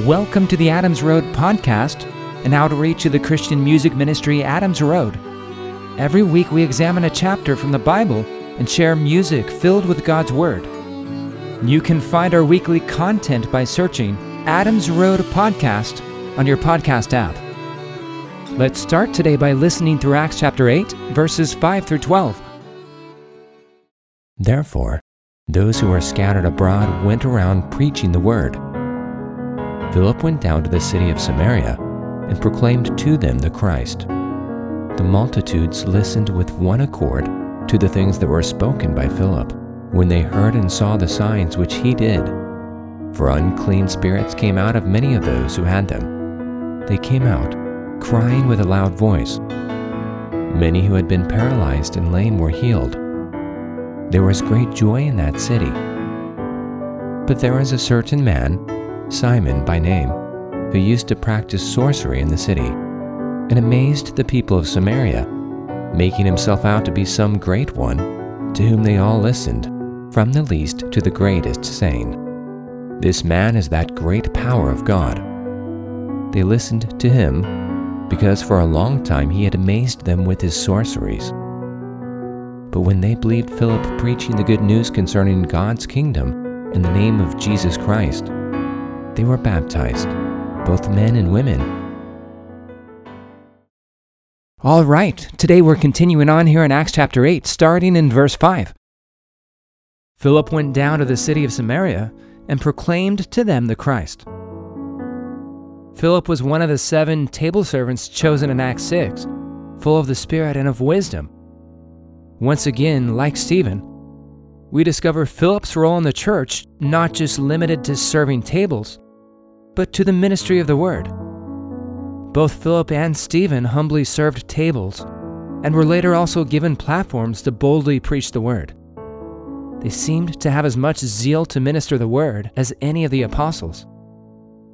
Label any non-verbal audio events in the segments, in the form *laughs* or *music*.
Welcome to the Adams Road podcast, an outreach of the Christian music ministry Adams Road. Every week we examine a chapter from the Bible and share music filled with God's Word. You can find our weekly content by searching Adams Road Podcast on your podcast app. Let's start today by listening through Acts chapter 8, verses 5 through 12. Therefore, those who were scattered abroad went around preaching the word. Philip went down to the city of Samaria and proclaimed to them the Christ. The multitudes listened with one accord to the things that were spoken by Philip when they heard and saw the signs which he did. For unclean spirits came out of many of those who had them. They came out, crying with a loud voice. Many who had been paralyzed and lame were healed there was great joy in that city. But there was a certain man, Simon by name, who used to practice sorcery in the city, and amazed the people of Samaria, making himself out to be some great one, to whom they all listened, from the least to the greatest, saying, This man is that great power of God. They listened to him, because for a long time he had amazed them with his sorceries. But when they believed Philip preaching the good news concerning God's kingdom in the name of Jesus Christ, they were baptized, both men and women. All right, today we're continuing on here in Acts chapter 8, starting in verse 5. Philip went down to the city of Samaria and proclaimed to them the Christ. Philip was one of the seven table servants chosen in Acts 6, full of the Spirit and of wisdom once again, like Stephen, we discover Philip's role in the church not just limited to serving tables, but to the ministry of the word. Both Philip and Stephen humbly served tables and were later also given platforms to boldly preach the word. They seemed to have as much zeal to minister the word as any of the apostles,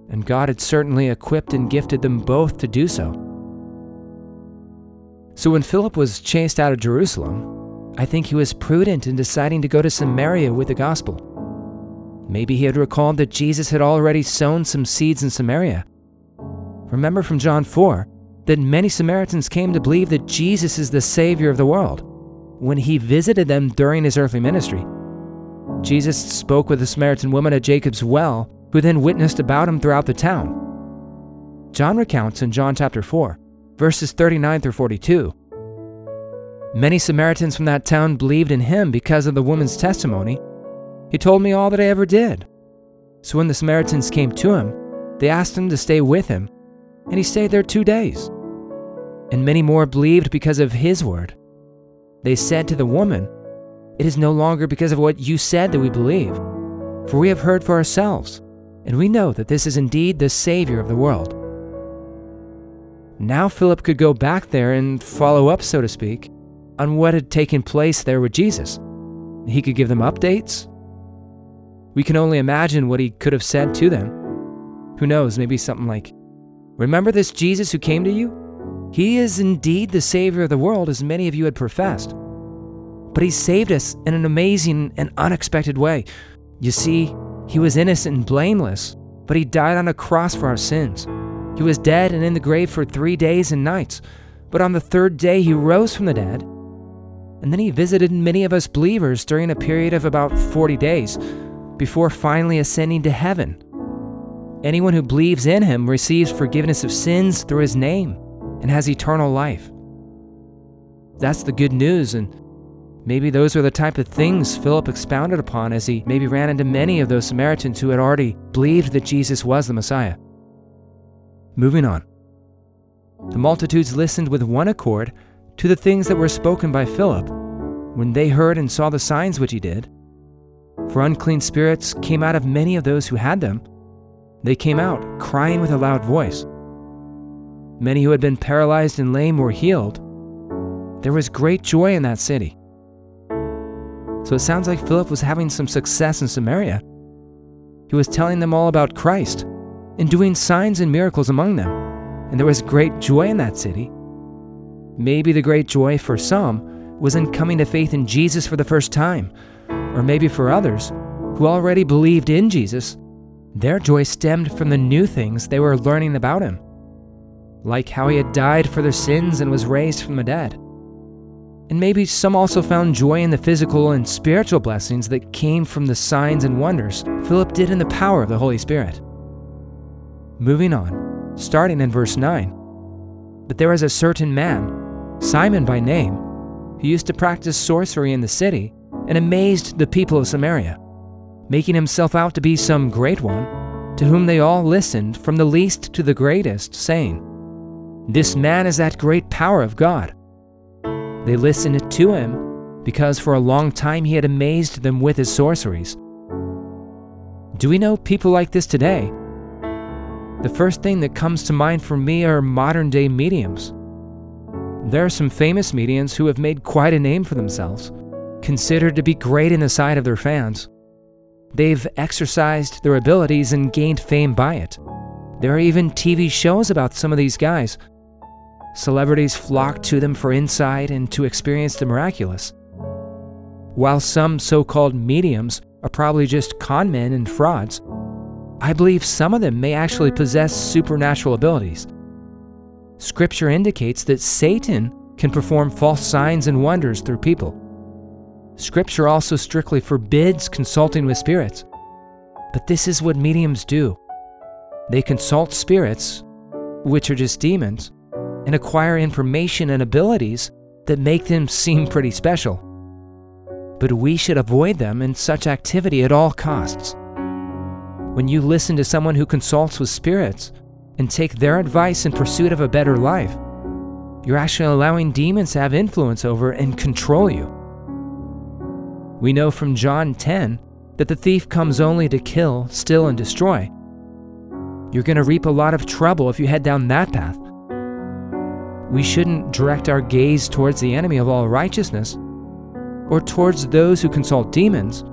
and God had certainly equipped and gifted them both to do so. So when Philip was chased out of Jerusalem, I think he was prudent in deciding to go to Samaria with the gospel. Maybe he had recalled that Jesus had already sown some seeds in Samaria. Remember from John 4 that many Samaritans came to believe that Jesus is the Savior of the world when he visited them during his earthly ministry. Jesus spoke with the Samaritan woman at Jacob's well, who then witnessed about him throughout the town. John recounts in John chapter 4 verses 39 through 42. Many Samaritans from that town believed in him because of the woman's testimony. He told me all that I ever did. So when the Samaritans came to him, they asked him to stay with him, and he stayed there two days. And many more believed because of his word. They said to the woman, It is no longer because of what you said that we believe, for we have heard for ourselves, and we know that this is indeed the Savior of the world. Now Philip could go back there and follow up, so to speak, on what had taken place there with Jesus. He could give them updates. We can only imagine what he could have said to them. Who knows, maybe something like, Remember this Jesus who came to you? He is indeed the Savior of the world, as many of you had professed. But he saved us in an amazing and unexpected way. You see, he was innocent and blameless, but he died on a cross for our sins. He was dead and in the grave for three days and nights, but on the third day he rose from the dead. And then he visited many of us believers during a period of about 40 days before finally ascending to heaven. Anyone who believes in him receives forgiveness of sins through his name and has eternal life. That's the good news, and maybe those are the type of things Philip expounded upon as he maybe ran into many of those Samaritans who had already believed that Jesus was the Messiah. Moving on. The multitudes listened with one accord to the things that were spoken by Philip when they heard and saw the signs which he did. For unclean spirits came out of many of those who had them. They came out, crying with a loud voice. Many who had been paralyzed and lame were healed. There was great joy in that city. So it sounds like Philip was having some success in Samaria. He was telling them all about Christ and doing signs and miracles among them. And there was great joy in that city. Maybe the great joy for some was in coming to faith in Jesus for the first time, or maybe for others who already believed in Jesus, Their joy stemmed from the new things they were learning about him, like how he had died for their sins and was raised from the dead. And maybe some also found joy in the physical and spiritual blessings that came from the signs and wonders Philip did in the power of the Holy Spirit. Moving on, starting in verse 9. But there was a certain man, Simon by name, who used to practice sorcery in the city and amazed the people of Samaria, making himself out to be some great one, to whom they all listened from the least to the greatest, saying, This man is that great power of God. They listened to him because for a long time he had amazed them with his sorceries. Do we know people like this today? The first thing that comes to mind for me are modern day mediums. There are some famous mediums who have made quite a name for themselves, considered to be great in the sight of their fans. They've exercised their abilities and gained fame by it. There are even TV shows about some of these guys. Celebrities flock to them for insight and to experience the miraculous. While some so called mediums are probably just con men and frauds, I believe some of them may actually possess supernatural abilities. Scripture indicates that Satan can perform false signs and wonders through people. Scripture also strictly forbids consulting with spirits. But this is what mediums do they consult spirits, which are just demons, and acquire information and abilities that make them *laughs* seem pretty special. But we should avoid them in such activity at all costs. When you listen to someone who consults with spirits and take their advice in pursuit of a better life, you're actually allowing demons to have influence over and control you. We know from John 10 that the thief comes only to kill, steal, and destroy. You're going to reap a lot of trouble if you head down that path. We shouldn't direct our gaze towards the enemy of all righteousness or towards those who consult demons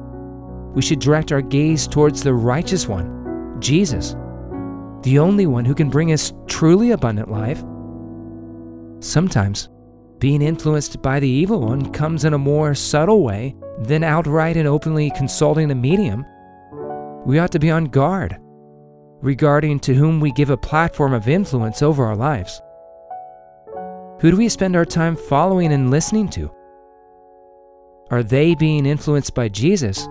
we should direct our gaze towards the righteous one, Jesus, the only one who can bring us truly abundant life. Sometimes, being influenced by the evil one comes in a more subtle way than outright and openly consulting a medium. We ought to be on guard regarding to whom we give a platform of influence over our lives. Who do we spend our time following and listening to? Are they being influenced by Jesus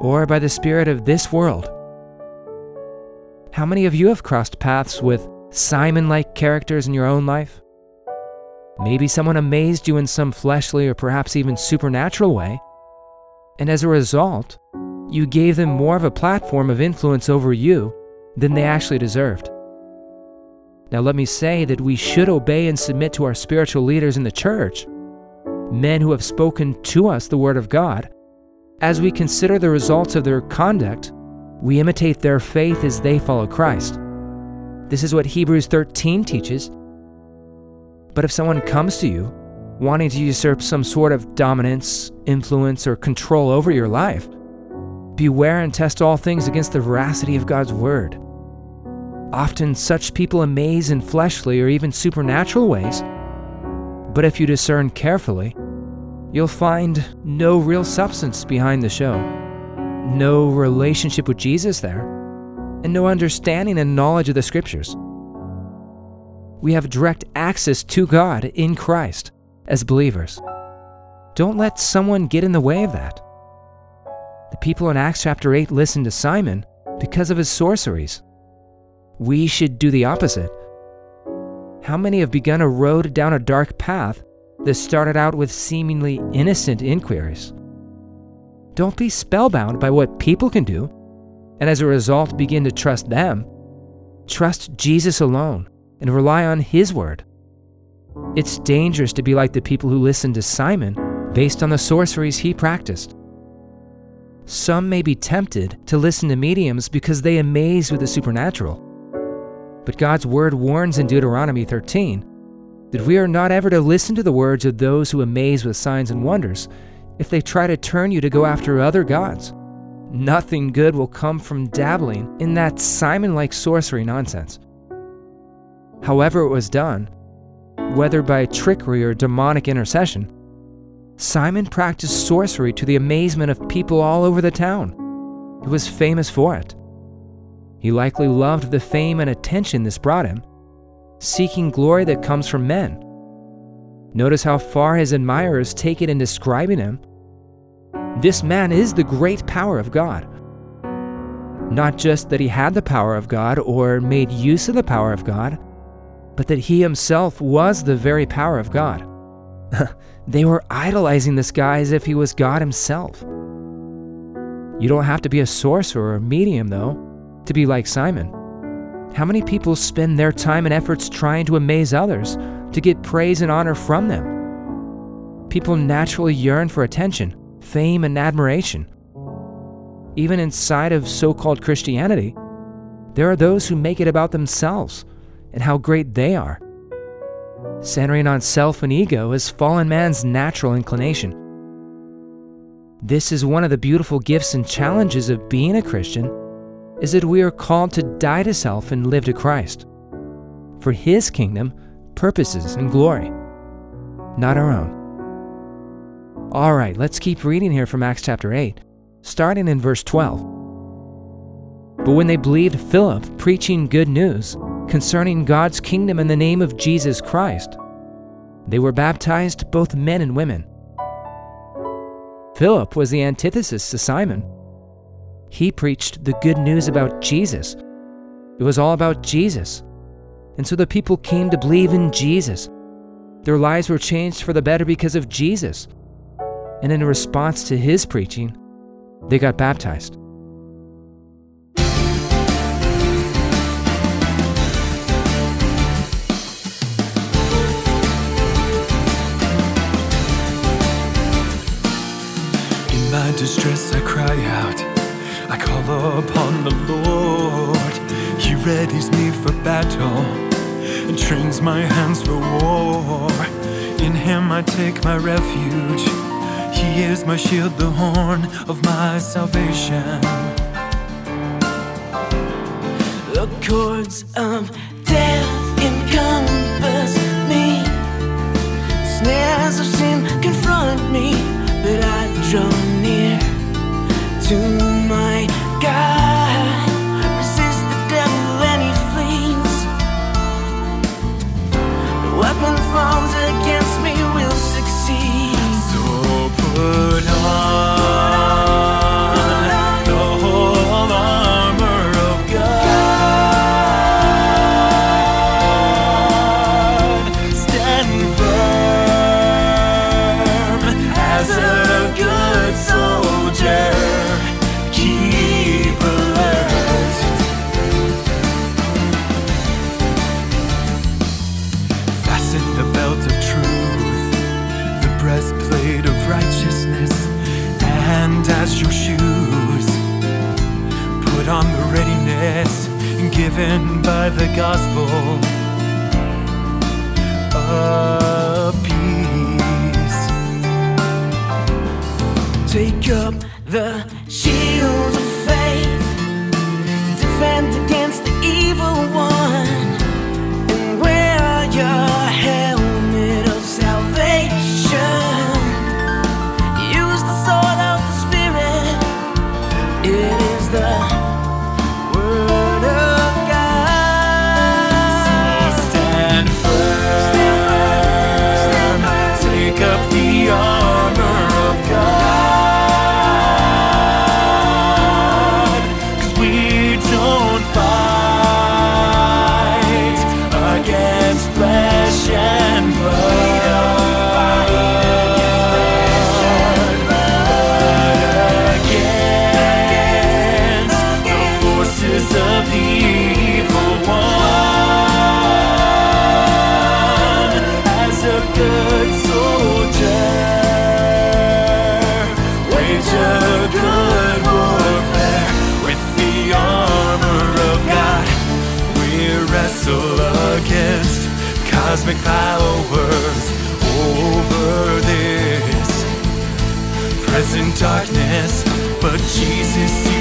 or by the spirit of this world. How many of you have crossed paths with Simon like characters in your own life? Maybe someone amazed you in some fleshly or perhaps even supernatural way, and as a result, you gave them more of a platform of influence over you than they actually deserved. Now, let me say that we should obey and submit to our spiritual leaders in the church, men who have spoken to us the Word of God, as we consider the results of their conduct, we imitate their faith as they follow Christ. This is what Hebrews 13 teaches. But if someone comes to you wanting to usurp some sort of dominance, influence, or control over your life, beware and test all things against the veracity of God's word. Often such people amaze in fleshly or even supernatural ways, but if you discern carefully, you'll find no real substance behind the show, no relationship with Jesus there, and no understanding and knowledge of the Scriptures. We have direct access to God in Christ as believers. Don't let someone get in the way of that. The people in Acts chapter 8 listened to Simon because of his sorceries. We should do the opposite. How many have begun a road down a dark path that started out with seemingly innocent inquiries. Don't be spellbound by what people can do, and as a result, begin to trust them. Trust Jesus alone and rely on His word. It's dangerous to be like the people who listened to Simon based on the sorceries he practiced. Some may be tempted to listen to mediums because they amaze with the supernatural. But God's word warns in Deuteronomy 13 that we are not ever to listen to the words of those who amaze with signs and wonders if they try to turn you to go after other gods. Nothing good will come from dabbling in that Simon like sorcery nonsense. However, it was done, whether by trickery or demonic intercession, Simon practiced sorcery to the amazement of people all over the town. He was famous for it. He likely loved the fame and attention this brought him, seeking glory that comes from men. Notice how far his admirers take it in describing him. This man is the great power of God. Not just that he had the power of God or made use of the power of God, but that he himself was the very power of God. *laughs* they were idolizing this guy as if he was God himself. You don't have to be a sorcerer or medium, though, to be like Simon. How many people spend their time and efforts trying to amaze others, to get praise and honor from them? People naturally yearn for attention, fame, and admiration. Even inside of so called Christianity, there are those who make it about themselves and how great they are. Centering on self and ego is fallen man's natural inclination. This is one of the beautiful gifts and challenges of being a Christian is that we are called to die to self and live to Christ for his kingdom, purposes, and glory, not our own. All right, let's keep reading here from Acts chapter 8, starting in verse 12. But when they believed Philip preaching good news concerning God's kingdom in the name of Jesus Christ, they were baptized, both men and women. Philip was the antithesis to Simon. He preached the good news about Jesus. It was all about Jesus. And so the people came to believe in Jesus. Their lives were changed for the better because of Jesus. And in response to his preaching, they got baptized. My distress, I cry out. I call upon the Lord. He readies me for battle and trains my hands for war. In Him I take my refuge. He is my shield, the horn of my salvation. The cords of death encompass me. Snares of sin confront me, but I draw near to my God. Gospel of peace. Take up the shield blood. Against the forces of the evil one as a good soldier. Wage a good warfare with the armor of God. We wrestle against cosmic powers over this. Present darkness, but Jesus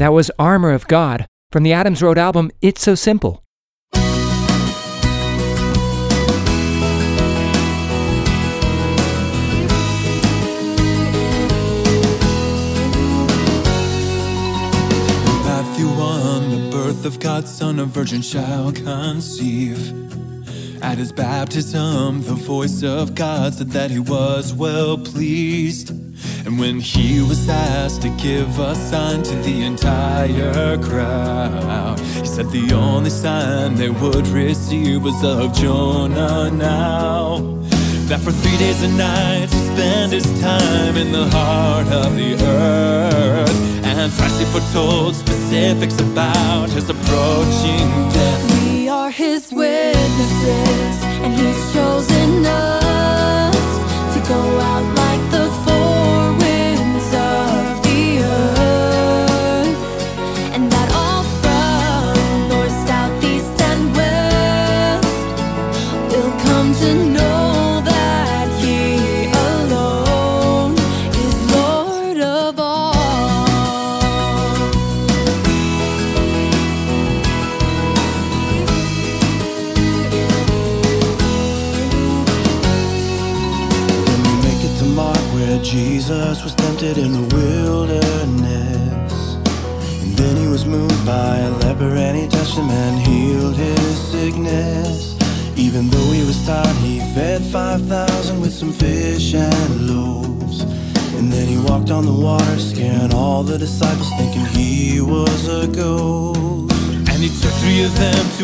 That was Armor of God from the Adams Road album It's So Simple. Of God's Son, a virgin shall conceive. At his baptism, the voice of God said that he was well pleased. And when he was asked to give a sign to the entire crowd, he said the only sign they would receive was of Jonah now. That for three days and nights he spent his time in the heart of the earth. And thrice foretold specifics about his approaching death. We are his witnesses, and he's chosen us to go out like the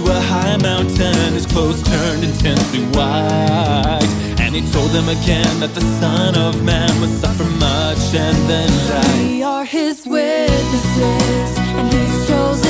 a high mountain, his clothes turned intensely white. And he told them again that the Son of Man would suffer much and then die. We are his witnesses, and he's chosen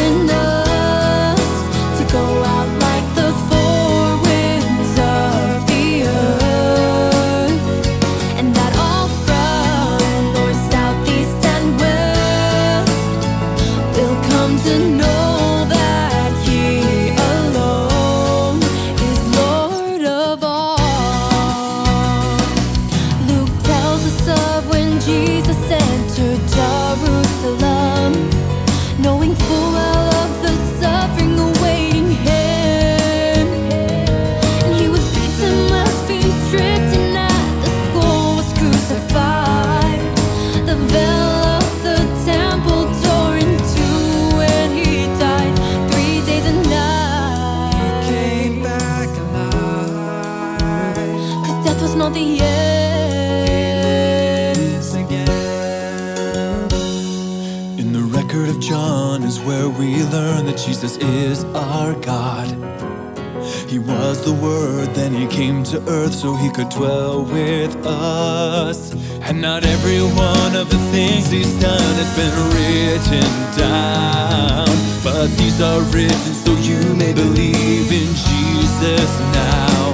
the Word, then He came to earth so He could dwell with us. And not every one of the things He's done has been written down. But these are written so you may believe in Jesus now.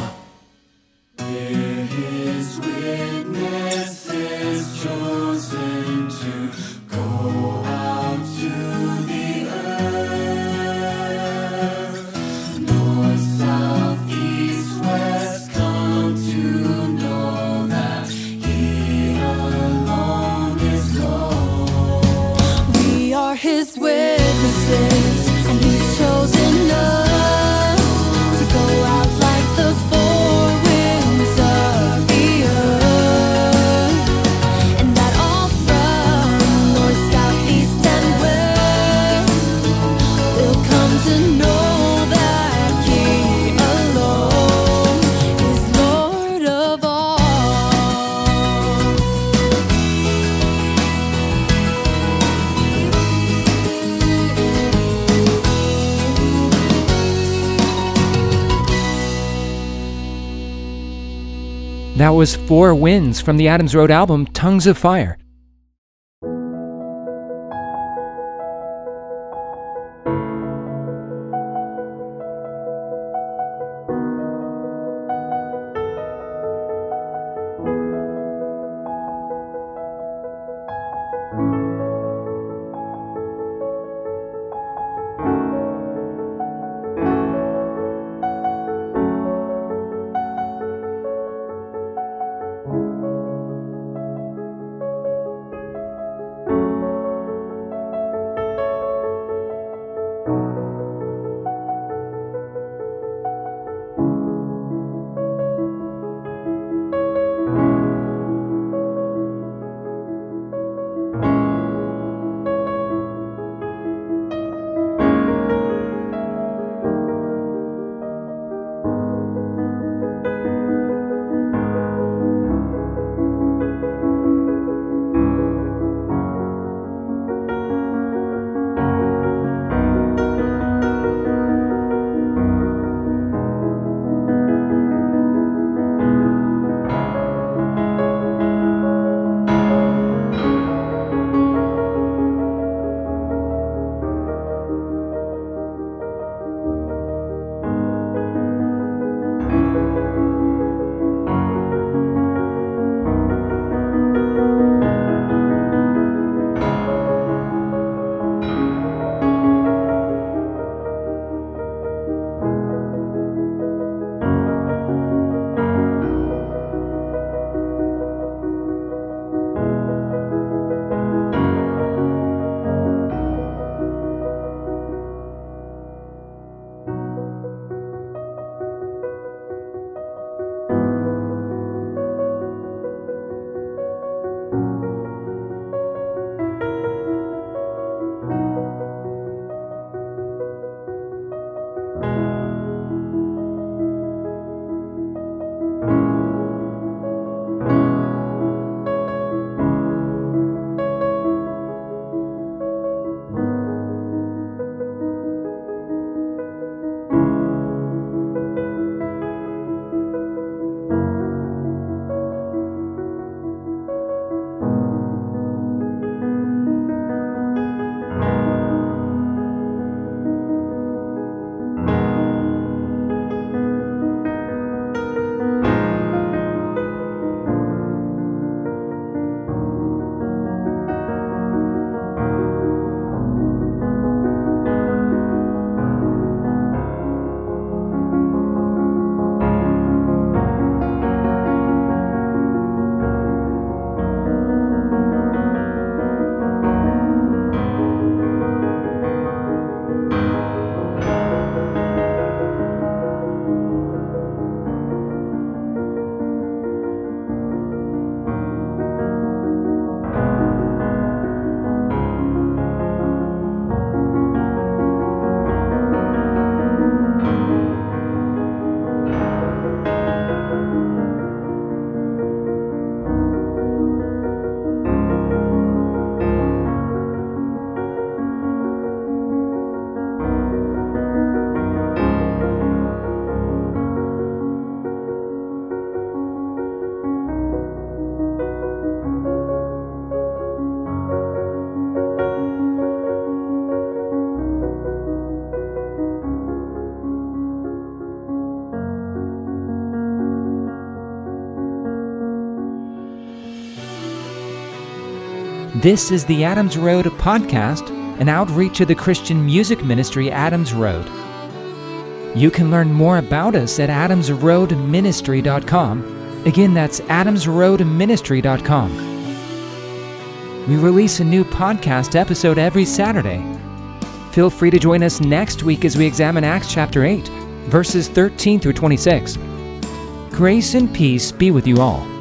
That was Four Winds from the Adams Road album Tongues of Fire. This is the Adams Road podcast, an outreach of the Christian music ministry Adams Road. You can learn more about us at adamsroadministry.com. Again, that's adamsroadministry.com. We release a new podcast episode every Saturday. Feel free to join us next week as we examine Acts chapter 8, verses 13 through 26. Grace and peace be with you all.